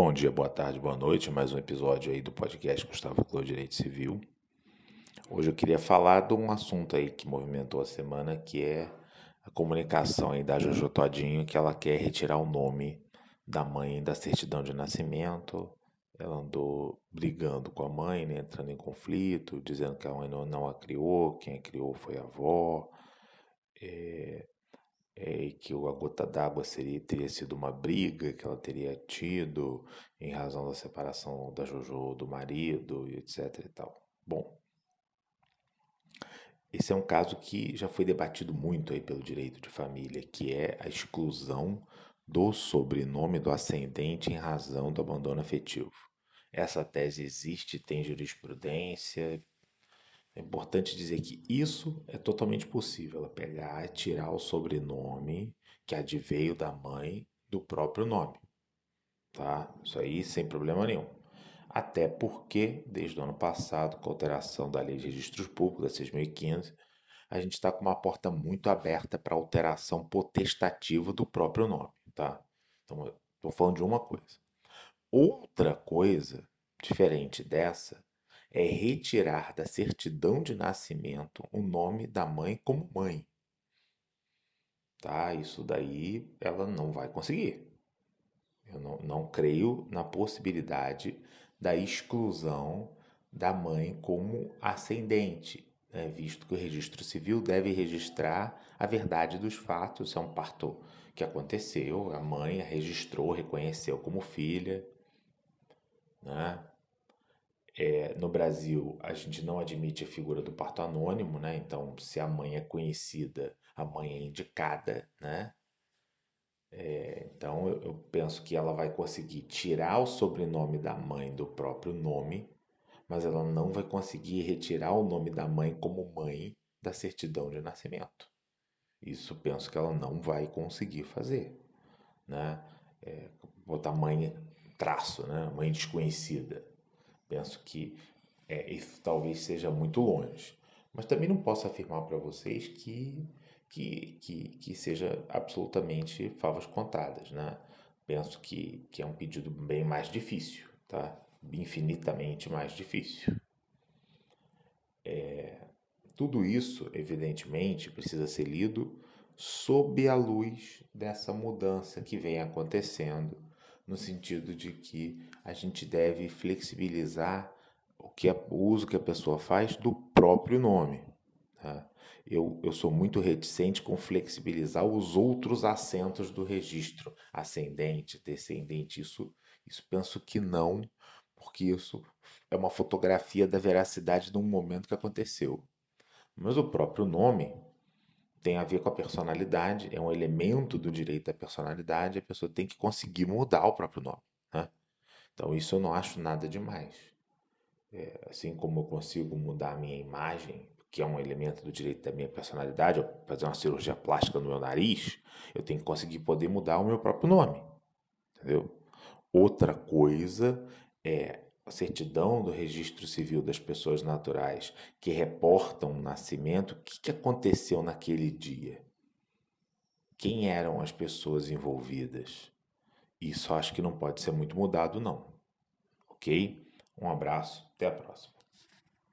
Bom dia, boa tarde, boa noite. Mais um episódio aí do podcast Gustavo Clô Direito Civil. Hoje eu queria falar de um assunto aí que movimentou a semana, que é a comunicação aí da Jojo Todinho, que ela quer retirar o nome da mãe da certidão de nascimento. Ela andou brigando com a mãe, né, entrando em conflito, dizendo que a mãe não, não a criou, quem a criou foi a avó. É, é, e que a gota d'água seria teria sido uma briga que ela teria tido em razão da separação da Jojo do marido, etc e tal. Bom, esse é um caso que já foi debatido muito aí pelo direito de família, que é a exclusão do sobrenome do ascendente em razão do abandono afetivo. Essa tese existe, tem jurisprudência, é importante dizer que isso é totalmente possível, ela pegar e tirar o sobrenome que adveio da mãe do próprio nome, tá? Isso aí sem problema nenhum. Até porque, desde o ano passado, com a alteração da Lei de Registros Públicos, da 6.015, a gente está com uma porta muito aberta para alteração potestativa do próprio nome, tá? Então, estou falando de uma coisa. Outra coisa diferente dessa é retirar da certidão de nascimento o nome da mãe como mãe. Tá? Isso daí ela não vai conseguir. Eu não, não creio na possibilidade da exclusão da mãe como ascendente, né? visto que o registro civil deve registrar a verdade dos fatos. É um parto que aconteceu, a mãe a registrou, reconheceu como filha. Né? É, no Brasil, a gente não admite a figura do parto anônimo, né? Então, se a mãe é conhecida, a mãe é indicada, né? É, então, eu, eu penso que ela vai conseguir tirar o sobrenome da mãe do próprio nome, mas ela não vai conseguir retirar o nome da mãe como mãe da certidão de nascimento. Isso penso que ela não vai conseguir fazer, né? É, botar mãe traço, né? Mãe desconhecida. Penso que é, isso talvez seja muito longe. Mas também não posso afirmar para vocês que, que, que, que seja absolutamente favas contadas. Né? Penso que, que é um pedido bem mais difícil, tá? infinitamente mais difícil. É, tudo isso, evidentemente, precisa ser lido sob a luz dessa mudança que vem acontecendo no sentido de que a gente deve flexibilizar o, que o uso que a pessoa faz do próprio nome. Tá? Eu, eu sou muito reticente com flexibilizar os outros assentos do registro, ascendente, descendente. Isso, isso penso que não, porque isso é uma fotografia da veracidade de um momento que aconteceu. Mas o próprio nome tem a ver com a personalidade, é um elemento do direito da personalidade, a pessoa tem que conseguir mudar o próprio nome. Né? Então, isso eu não acho nada demais. É, assim como eu consigo mudar a minha imagem, que é um elemento do direito da minha personalidade, eu fazer uma cirurgia plástica no meu nariz, eu tenho que conseguir poder mudar o meu próprio nome. Entendeu? Outra coisa é a certidão do registro civil das pessoas naturais que reportam o nascimento, o que, que aconteceu naquele dia? Quem eram as pessoas envolvidas? Isso acho que não pode ser muito mudado, não. Ok? Um abraço, até a próxima.